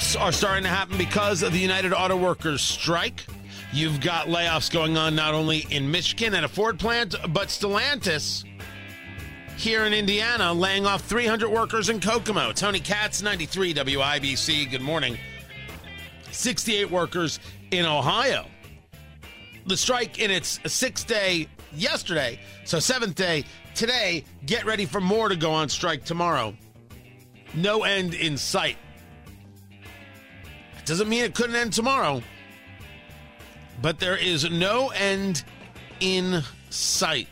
Layoffs are starting to happen because of the United Auto Workers strike. You've got layoffs going on not only in Michigan at a Ford plant, but Stellantis here in Indiana laying off 300 workers in Kokomo. Tony Katz, 93 WIBC. Good morning. 68 workers in Ohio. The strike in its sixth day yesterday, so seventh day today. Get ready for more to go on strike tomorrow. No end in sight. Doesn't mean it couldn't end tomorrow, but there is no end in sight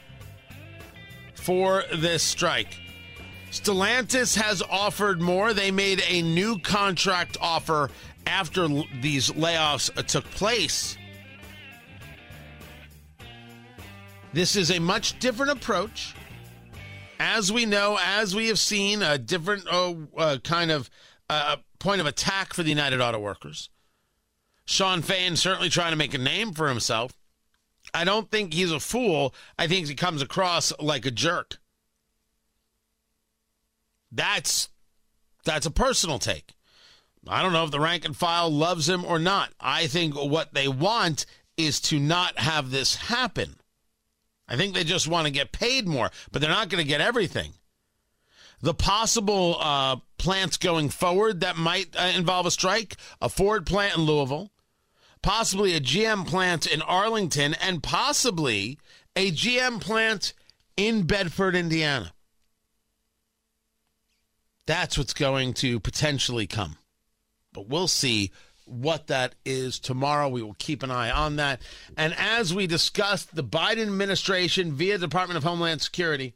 for this strike. Stellantis has offered more. They made a new contract offer after these layoffs took place. This is a much different approach. As we know, as we have seen, a different uh, uh, kind of uh, point of attack for the United Auto Workers. Shawn Fain certainly trying to make a name for himself. I don't think he's a fool. I think he comes across like a jerk. That's that's a personal take. I don't know if the rank and file loves him or not. I think what they want is to not have this happen. I think they just want to get paid more, but they're not going to get everything the possible uh, plants going forward that might uh, involve a strike a Ford plant in Louisville, possibly a GM plant in Arlington, and possibly a GM plant in Bedford, Indiana. That's what's going to potentially come. But we'll see what that is tomorrow. We will keep an eye on that. And as we discussed, the Biden administration, via Department of Homeland Security,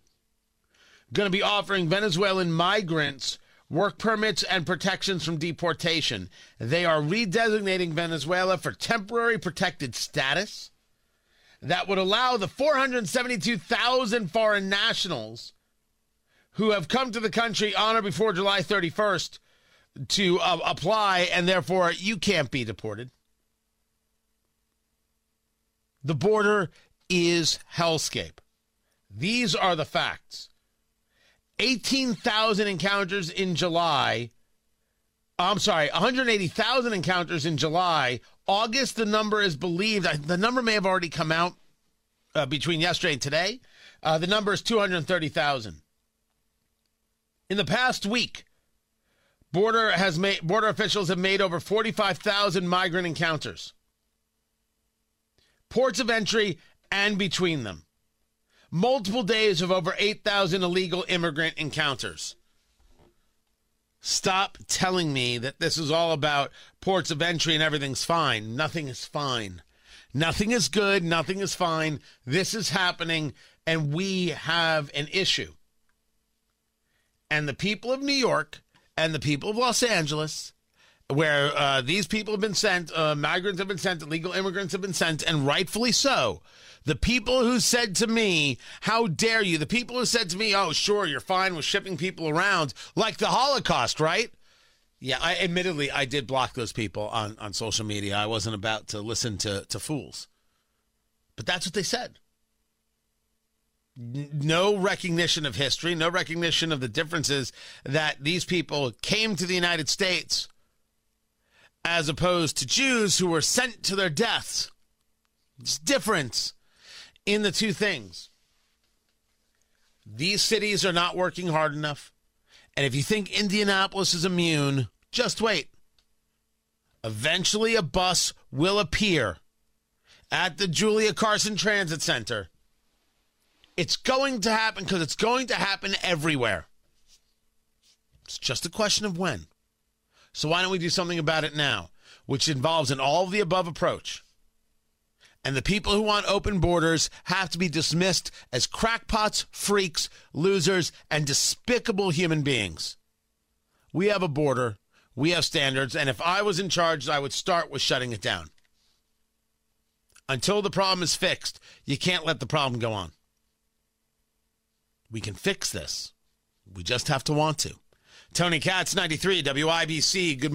going to be offering Venezuelan migrants work permits and protections from deportation. They are redesignating Venezuela for temporary protected status that would allow the 472,000 foreign nationals who have come to the country on or before July 31st to uh, apply, and therefore you can't be deported. The border is hellscape. These are the facts. 18,000 encounters in July. I'm sorry, 180,000 encounters in July. August, the number is believed, the number may have already come out uh, between yesterday and today. Uh, the number is 230,000. In the past week, border has made border officials have made over 45,000 migrant encounters. Ports of entry and between them multiple days of over 8,000 illegal immigrant encounters. Stop telling me that this is all about ports of entry and everything's fine. Nothing is fine. Nothing is good. Nothing is fine. This is happening, and we have an issue. And the people of New York and the people of Los Angeles, where uh, these people have been sent, uh, migrants have been sent, illegal immigrants have been sent, and rightfully so, the people who said to me, How dare you? The people who said to me, Oh, sure, you're fine with shipping people around, like the Holocaust, right? Yeah, I admittedly I did block those people on, on social media. I wasn't about to listen to, to fools. But that's what they said. No recognition of history, no recognition of the differences that these people came to the United States as opposed to Jews who were sent to their deaths. It's difference in the two things. These cities are not working hard enough. And if you think Indianapolis is immune, just wait. Eventually, a bus will appear at the Julia Carson Transit Center. It's going to happen because it's going to happen everywhere. It's just a question of when. So, why don't we do something about it now, which involves an all of the above approach? And the people who want open borders have to be dismissed as crackpots, freaks, losers, and despicable human beings. We have a border. We have standards, and if I was in charge, I would start with shutting it down. Until the problem is fixed, you can't let the problem go on. We can fix this. We just have to want to. Tony Katz, 93 WIBC. Good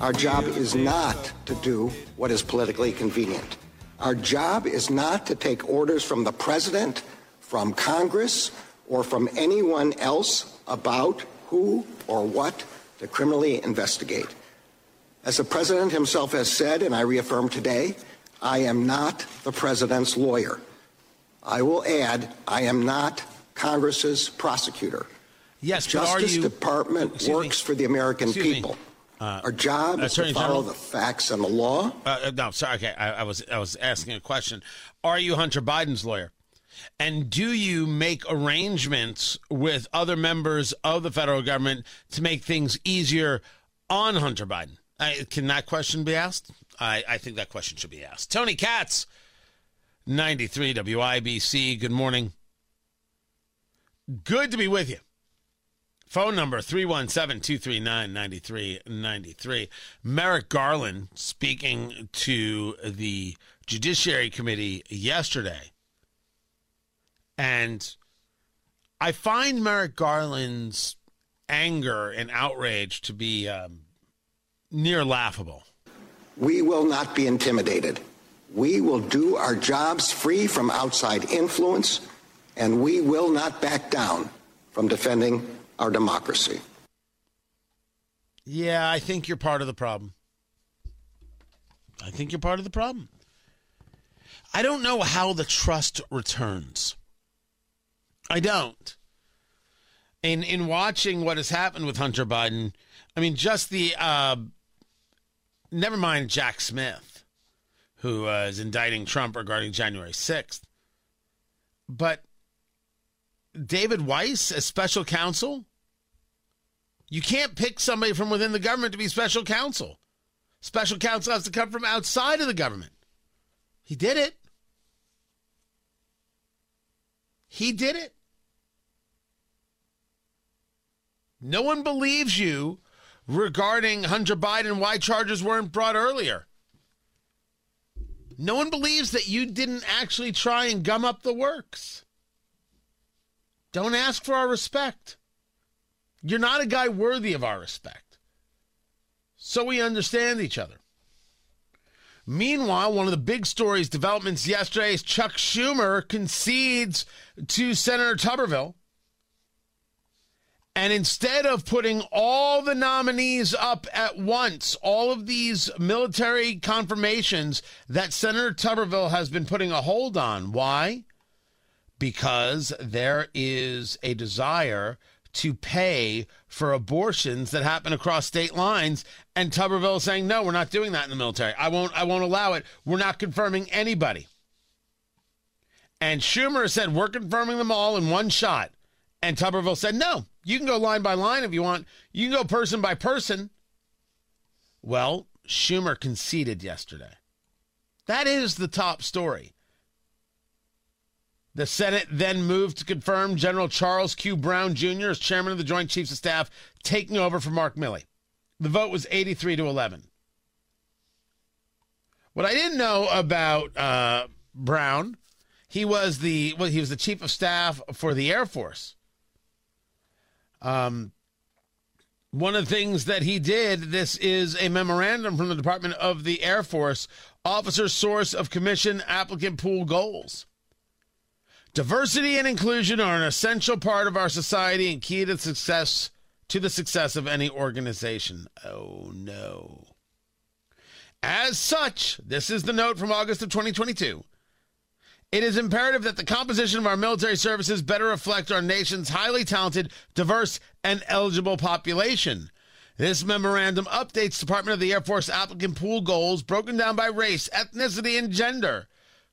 Our job is not to do what is politically convenient. Our job is not to take orders from the president, from Congress, or from anyone else about who or what to criminally investigate. As the president himself has said, and I reaffirm today, I am not the president's lawyer. I will add, I am not Congress's prosecutor. Yes, but are Justice you? Department Excuse me. works for the American Excuse me. People. Our job is to follow General? the facts and the law. Uh, uh, no, sorry. Okay, I, I was I was asking a question. Are you Hunter Biden's lawyer? And do you make arrangements with other members of the federal government to make things easier on Hunter Biden? I, can that question be asked? I, I think that question should be asked. Tony Katz, 93 WIBC. Good morning. Good to be with you. Phone number 317 239 9393. Merrick Garland speaking to the Judiciary Committee yesterday. And I find Merrick Garland's anger and outrage to be um, near laughable. We will not be intimidated. We will do our jobs free from outside influence, and we will not back down from defending our democracy. Yeah, I think you're part of the problem. I think you're part of the problem. I don't know how the trust returns. I don't. In in watching what has happened with Hunter Biden, I mean, just the uh, never mind Jack Smith, who uh, is indicting Trump regarding January sixth, but David Weiss as special counsel. You can't pick somebody from within the government to be special counsel. Special counsel has to come from outside of the government. He did it. He did it. No one believes you regarding Hunter Biden why charges weren't brought earlier. No one believes that you didn't actually try and gum up the works. Don't ask for our respect. You're not a guy worthy of our respect. So we understand each other. Meanwhile, one of the big stories, developments yesterday is Chuck Schumer concedes to Senator Tuberville. And instead of putting all the nominees up at once, all of these military confirmations that Senator Tuberville has been putting a hold on. Why? Because there is a desire to pay for abortions that happen across state lines and Tuberville is saying no we're not doing that in the military. I won't I won't allow it. We're not confirming anybody. And Schumer said we're confirming them all in one shot. And Tuberville said no you can go line by line if you want. You can go person by person. Well Schumer conceded yesterday. That is the top story the Senate then moved to confirm General Charles Q. Brown Jr. as chairman of the Joint Chiefs of Staff, taking over for Mark Milley. The vote was 83 to 11. What I didn't know about uh, Brown, he was the well, he was the chief of staff for the Air Force. Um, one of the things that he did, this is a memorandum from the Department of the Air Force, officer source of commission applicant pool goals. Diversity and inclusion are an essential part of our society and key to success to the success of any organization. Oh no. As such, this is the note from August of 2022. It is imperative that the composition of our military services better reflect our nation's highly talented, diverse, and eligible population. This memorandum updates Department of the Air Force applicant pool goals broken down by race, ethnicity, and gender.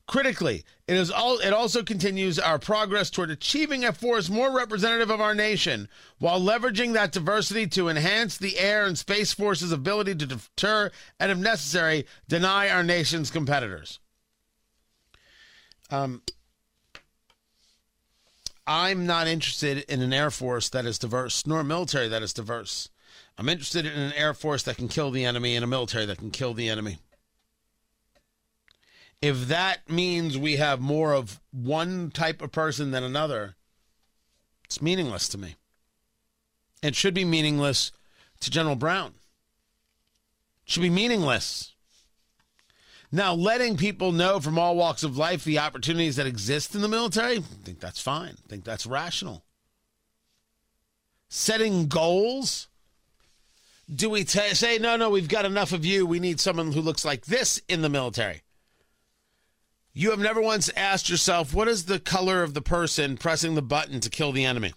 Critically, it is all it also continues our progress toward achieving a force more representative of our nation while leveraging that diversity to enhance the air and space force's ability to deter and if necessary deny our nation's competitors. Um I'm not interested in an air force that is diverse nor a military that is diverse. I'm interested in an air force that can kill the enemy and a military that can kill the enemy if that means we have more of one type of person than another, it's meaningless to me. It should be meaningless to General Brown. It should be meaningless. Now, letting people know from all walks of life the opportunities that exist in the military, I think that's fine. I think that's rational. Setting goals. Do we t- say, no, no, we've got enough of you. We need someone who looks like this in the military? You have never once asked yourself, what is the color of the person pressing the button to kill the enemy?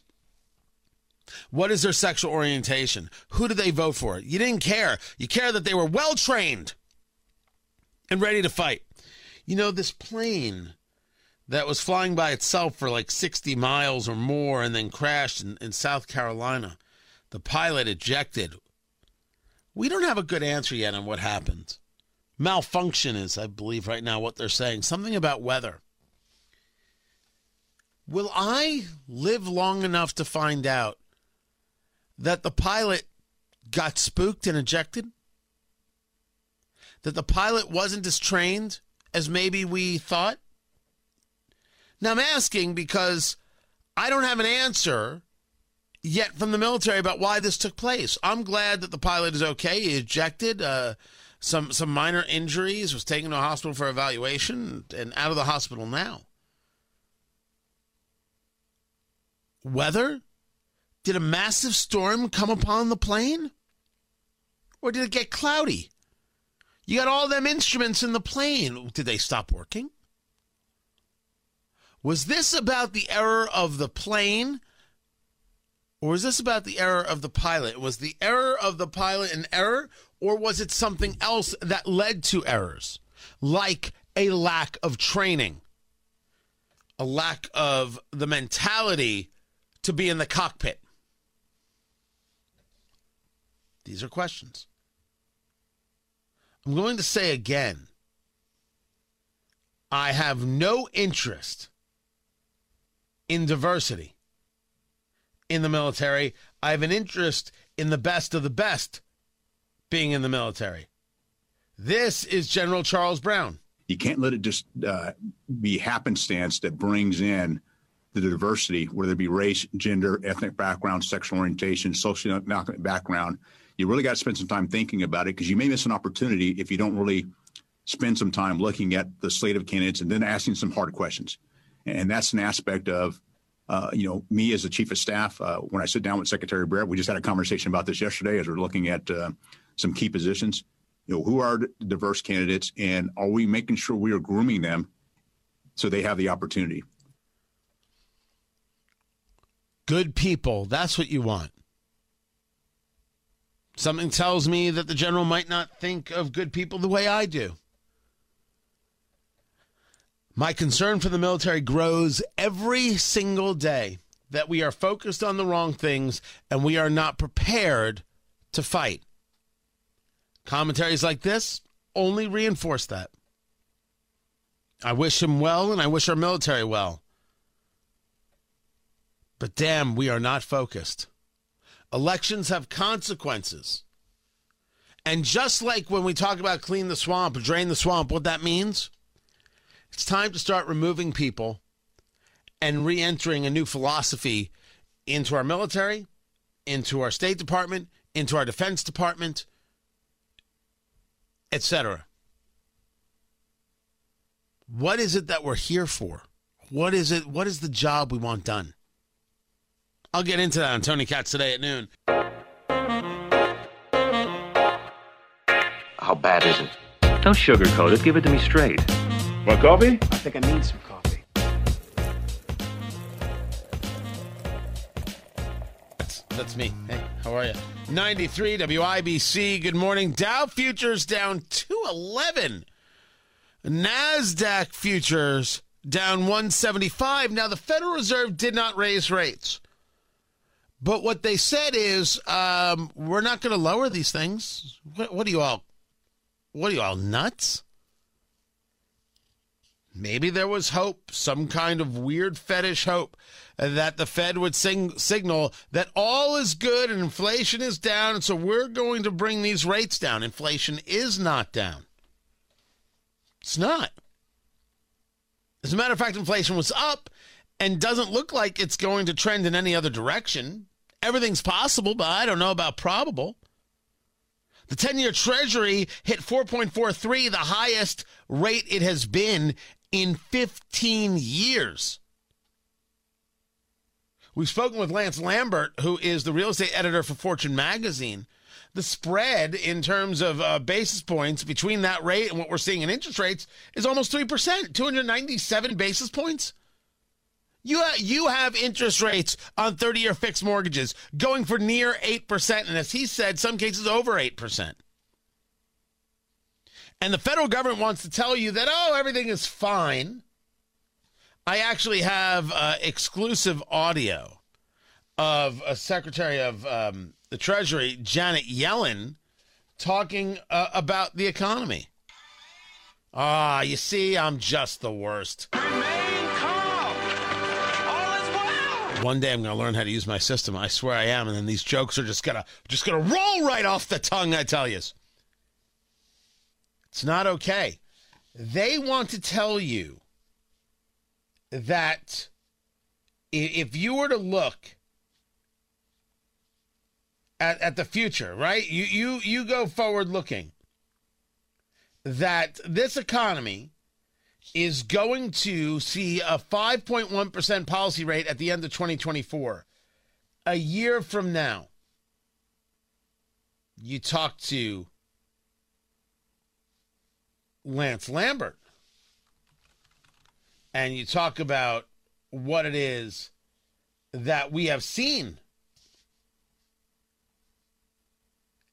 What is their sexual orientation? Who do they vote for? You didn't care. You care that they were well trained and ready to fight. You know, this plane that was flying by itself for like 60 miles or more and then crashed in, in South Carolina, the pilot ejected. We don't have a good answer yet on what happened malfunction is, I believe, right now, what they're saying. Something about weather. Will I live long enough to find out that the pilot got spooked and ejected? That the pilot wasn't as trained as maybe we thought? Now, I'm asking because I don't have an answer yet from the military about why this took place. I'm glad that the pilot is okay. He ejected. Uh, some some minor injuries, was taken to a hospital for evaluation, and out of the hospital now. Weather? Did a massive storm come upon the plane? Or did it get cloudy? You got all them instruments in the plane. Did they stop working? Was this about the error of the plane? Or was this about the error of the pilot? Was the error of the pilot an error, or was it something else that led to errors, like a lack of training, a lack of the mentality to be in the cockpit? These are questions. I'm going to say again I have no interest in diversity in the military. I have an interest in the best of the best being in the military. This is General Charles Brown. You can't let it just uh, be happenstance that brings in the diversity, whether it be race, gender, ethnic background, sexual orientation, socioeconomic background. You really got to spend some time thinking about it because you may miss an opportunity if you don't really spend some time looking at the slate of candidates and then asking some hard questions. And that's an aspect of, uh, you know, me as the chief of staff. Uh, when I sit down with Secretary Barrett, we just had a conversation about this yesterday as we're looking at uh, some key positions. You know, who are diverse candidates, and are we making sure we are grooming them so they have the opportunity? Good people. That's what you want. Something tells me that the general might not think of good people the way I do. My concern for the military grows every single day that we are focused on the wrong things and we are not prepared to fight. Commentaries like this only reinforce that. I wish him well and I wish our military well. But damn, we are not focused. Elections have consequences. And just like when we talk about clean the swamp, drain the swamp, what that means, it's time to start removing people and re entering a new philosophy into our military, into our State Department, into our Defense Department, etc. What is it that we're here for? What is it? What is the job we want done? I'll get into that on Tony Katz today at noon. How bad is it? Don't sugarcoat it. Give it to me straight. Want coffee? I think I need some coffee. That's that's me. Hey how are you? 93 WIBC. Good morning. Dow futures down 211. NASDAQ futures down 175. Now, the Federal Reserve did not raise rates. But what they said is, um, we're not going to lower these things. What, what are you all? What are you all nuts? Maybe there was hope, some kind of weird fetish hope that the Fed would sing, signal that all is good and inflation is down, and so we're going to bring these rates down. Inflation is not down. It's not. As a matter of fact, inflation was up and doesn't look like it's going to trend in any other direction. Everything's possible, but I don't know about probable. The 10 year Treasury hit 4.43, the highest rate it has been in 15 years. We've spoken with Lance Lambert, who is the real estate editor for Fortune magazine. The spread in terms of uh, basis points between that rate and what we're seeing in interest rates is almost 3%, 297 basis points. You, ha- you have interest rates on 30 year fixed mortgages going for near 8%, and as he said, some cases over 8%. And the federal government wants to tell you that, oh, everything is fine. I actually have uh, exclusive audio of a Secretary of um, the Treasury, Janet Yellen, talking uh, about the economy. Ah, you see, I'm just the worst. One day I'm going to learn how to use my system. I swear I am. And then these jokes are just gonna just gonna roll right off the tongue. I tell you, it's not okay. They want to tell you that if you were to look at, at the future, right? You you you go forward looking that this economy is going to see a 5.1% policy rate at the end of 2024. A year from now, you talk to Lance Lambert and you talk about what it is that we have seen.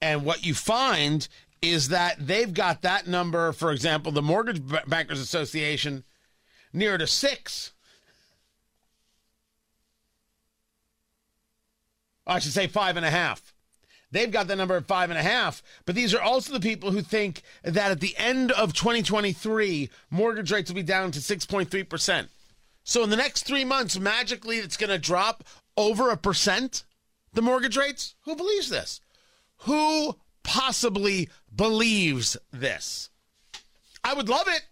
And what you find is that they've got that number, for example, the Mortgage Bankers Association, near to six. I should say five and a half. They've got the number at five and a half, but these are also the people who think that at the end of 2023, mortgage rates will be down to 6.3%. So in the next three months, magically, it's going to drop over a percent, the mortgage rates? Who believes this? Who possibly believes this? I would love it.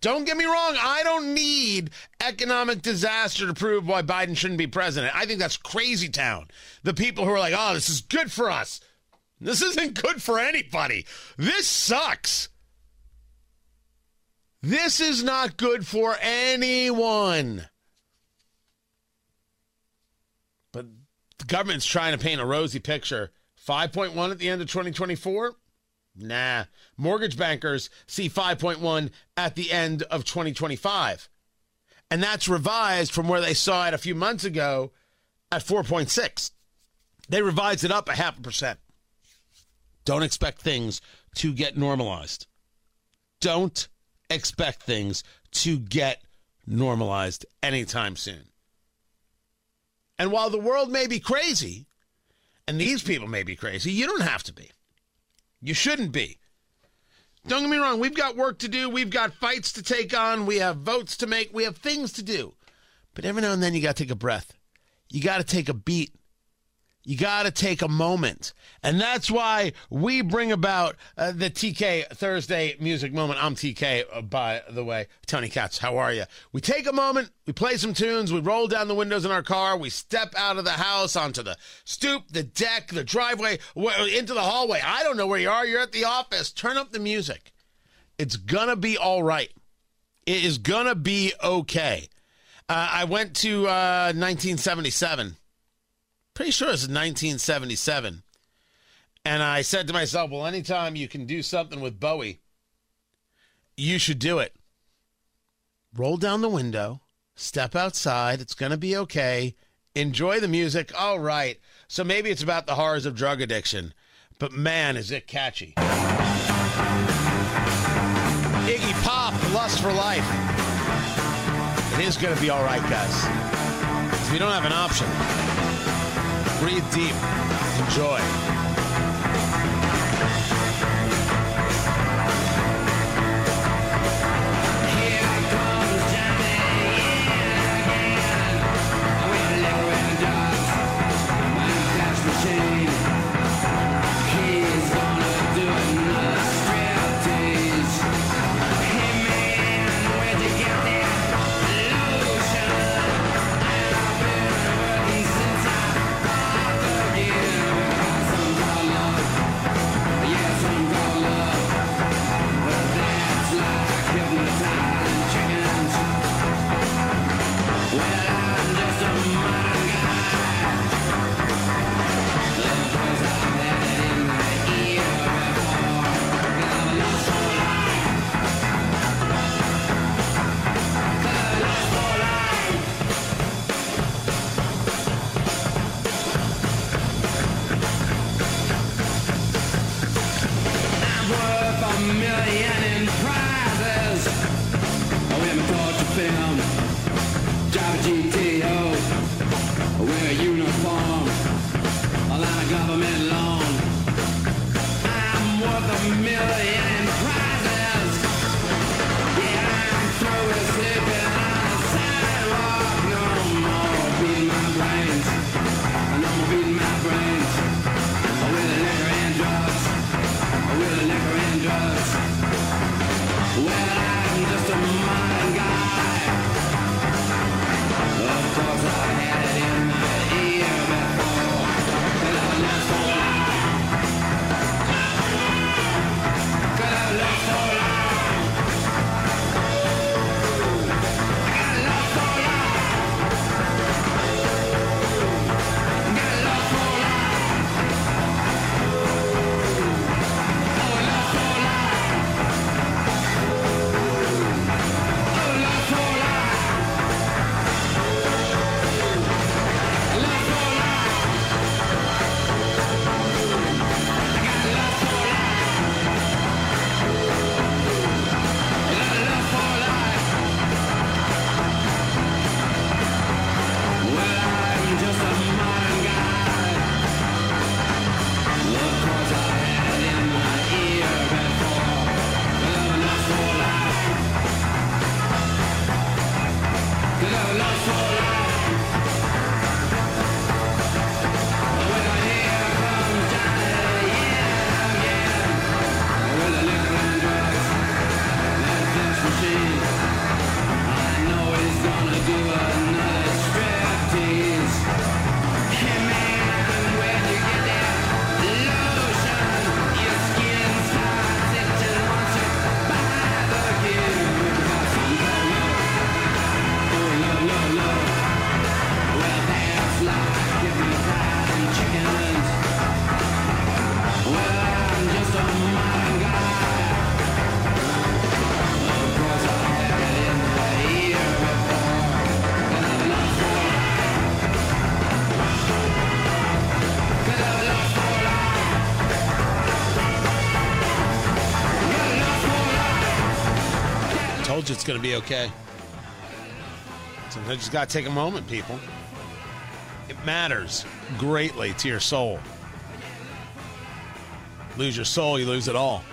Don't get me wrong. I don't need economic disaster to prove why Biden shouldn't be president. I think that's crazy town. The people who are like, oh, this is good for us. This isn't good for anybody. This sucks. This is not good for anyone. But the government's trying to paint a rosy picture. 5.1 at the end of 2024? Nah. Mortgage bankers see 5.1 at the end of 2025. And that's revised from where they saw it a few months ago at 4.6. They revised it up a half a percent. Don't expect things to get normalized. Don't expect things to get normalized anytime soon. And while the world may be crazy, and these people may be crazy, you don't have to be. You shouldn't be. Don't get me wrong, we've got work to do, we've got fights to take on, we have votes to make, we have things to do. But every now and then you got to take a breath. You got to take a beat. You got to take a moment. And that's why we bring about uh, the TK Thursday music moment. I'm TK, uh, by the way. Tony Katz, how are you? We take a moment, we play some tunes, we roll down the windows in our car, we step out of the house onto the stoop, the deck, the driveway, into the hallway. I don't know where you are. You're at the office. Turn up the music. It's going to be all right. It is going to be okay. Uh, I went to uh, 1977 Pretty sure it's 1977. And I said to myself, well, anytime you can do something with Bowie, you should do it. Roll down the window, step outside. It's going to be okay. Enjoy the music. All right. So maybe it's about the horrors of drug addiction, but man, is it catchy. Iggy Pop, Lust for Life. It is going to be all right, guys. We don't have an option. Breathe deep. Enjoy. Told it's going to be okay. Sometimes you just got to take a moment, people. It matters greatly to your soul. Lose your soul, you lose it all. All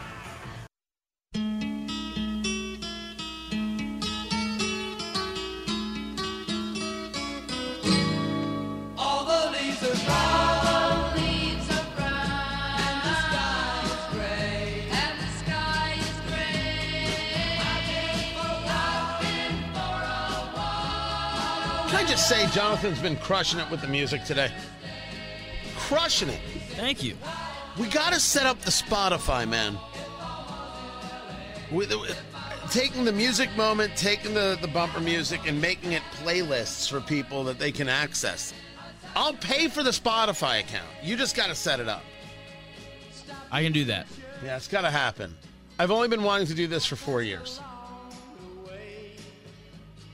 Jonathan's been crushing it with the music today? Crushing it. Thank you. We got to set up the Spotify, man. With, with- taking the music moment, taking the, the bumper music, and making it playlists for people that they can access. I'll pay for the Spotify account. You just got to set it up. I can do that. Yeah, it's got to happen. I've only been wanting to do this for four years.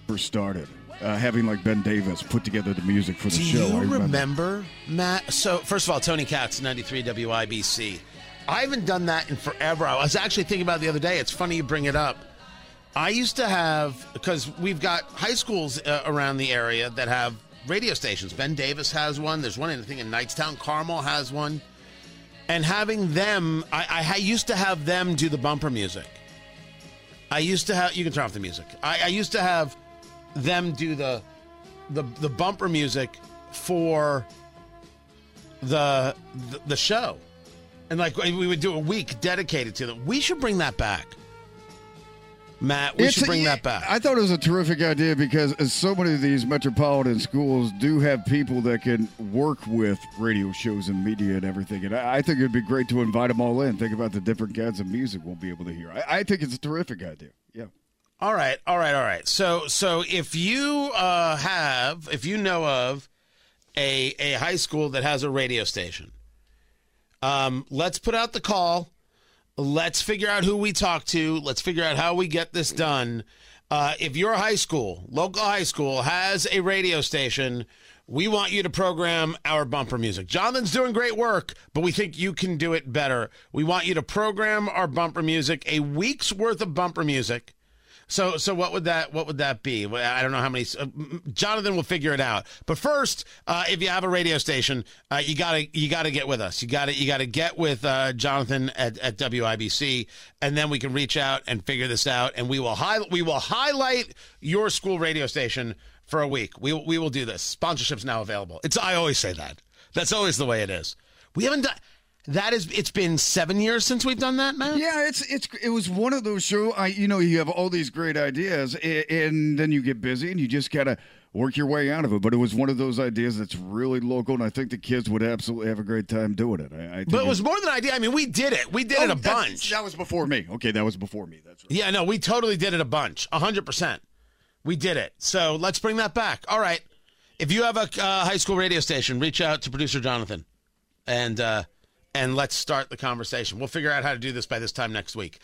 first started. Uh, having like Ben Davis put together the music for the Do show. you I remember. Matt? So, first of all, Tony Katz, 93 WIBC. I haven't done that in forever. I was actually thinking about the other day. It's funny you bring it up. I used to have, because we've got high schools uh, around the area that have radio stations. Ben Davis has one. There's one, I think, in Knightstown. Carmel has one. And having them, I, I used to have them do the bumper music. I used to have, you can turn off the music. I, I used to have them do the the the bumper music for the the, the show, and like we would do a week dedicated to them. We should bring that back, Matt. We It's should a- bring that back. I thought it was a terrific idea because so many of these metropolitan schools do have people that can work with radio shows and media and everything. And I, I think it'd be great to invite them all in. Think about the different kinds of music we'll be able to hear. I, I think it's a terrific idea. All right, all right, all right. So, so if you uh, have, if you know of a a high school that has a radio station, um, let's put out the call. Let's figure out who we talk to. Let's figure out how we get this done. Uh, if your high school, local high school, has a radio station, we want you to program our bumper music. Jonathan's doing great work, but we think you can do it better. We want you to program our bumper music, a week's worth of bumper music. So, so what would that what would that be? I don't know how many. Uh, Jonathan will figure it out. But first, uh, if you have a radio station, uh, you gotta you gotta get with us. You gotta you gotta get with uh, Jonathan at, at WIBC, and then we can reach out and figure this out. And we will highlight we will highlight your school radio station for a week. We we will do this. Sponsorship's now available. It's I always say that. That's always the way it is. We haven't done. That is, it's been seven years since we've done that, man. Yeah, it's it's it was one of those show. I you know you have all these great ideas, a- and then you get busy, and you just gotta work your way out of it. But it was one of those ideas that's really local, and I think the kids would absolutely have a great time doing it. I, I think But it was more than an idea. I mean, we did it. We did Oh, it a bunch. That was before me. Okay, that was before me. That's right. Yeah, no, we totally did it a bunch. A hundred percent. We did it. So let's bring that back. All right. If you have a uh, high school radio station, reach out to producer Jonathan, and uh, and let's start the conversation. We'll figure out how to do this by this time next week.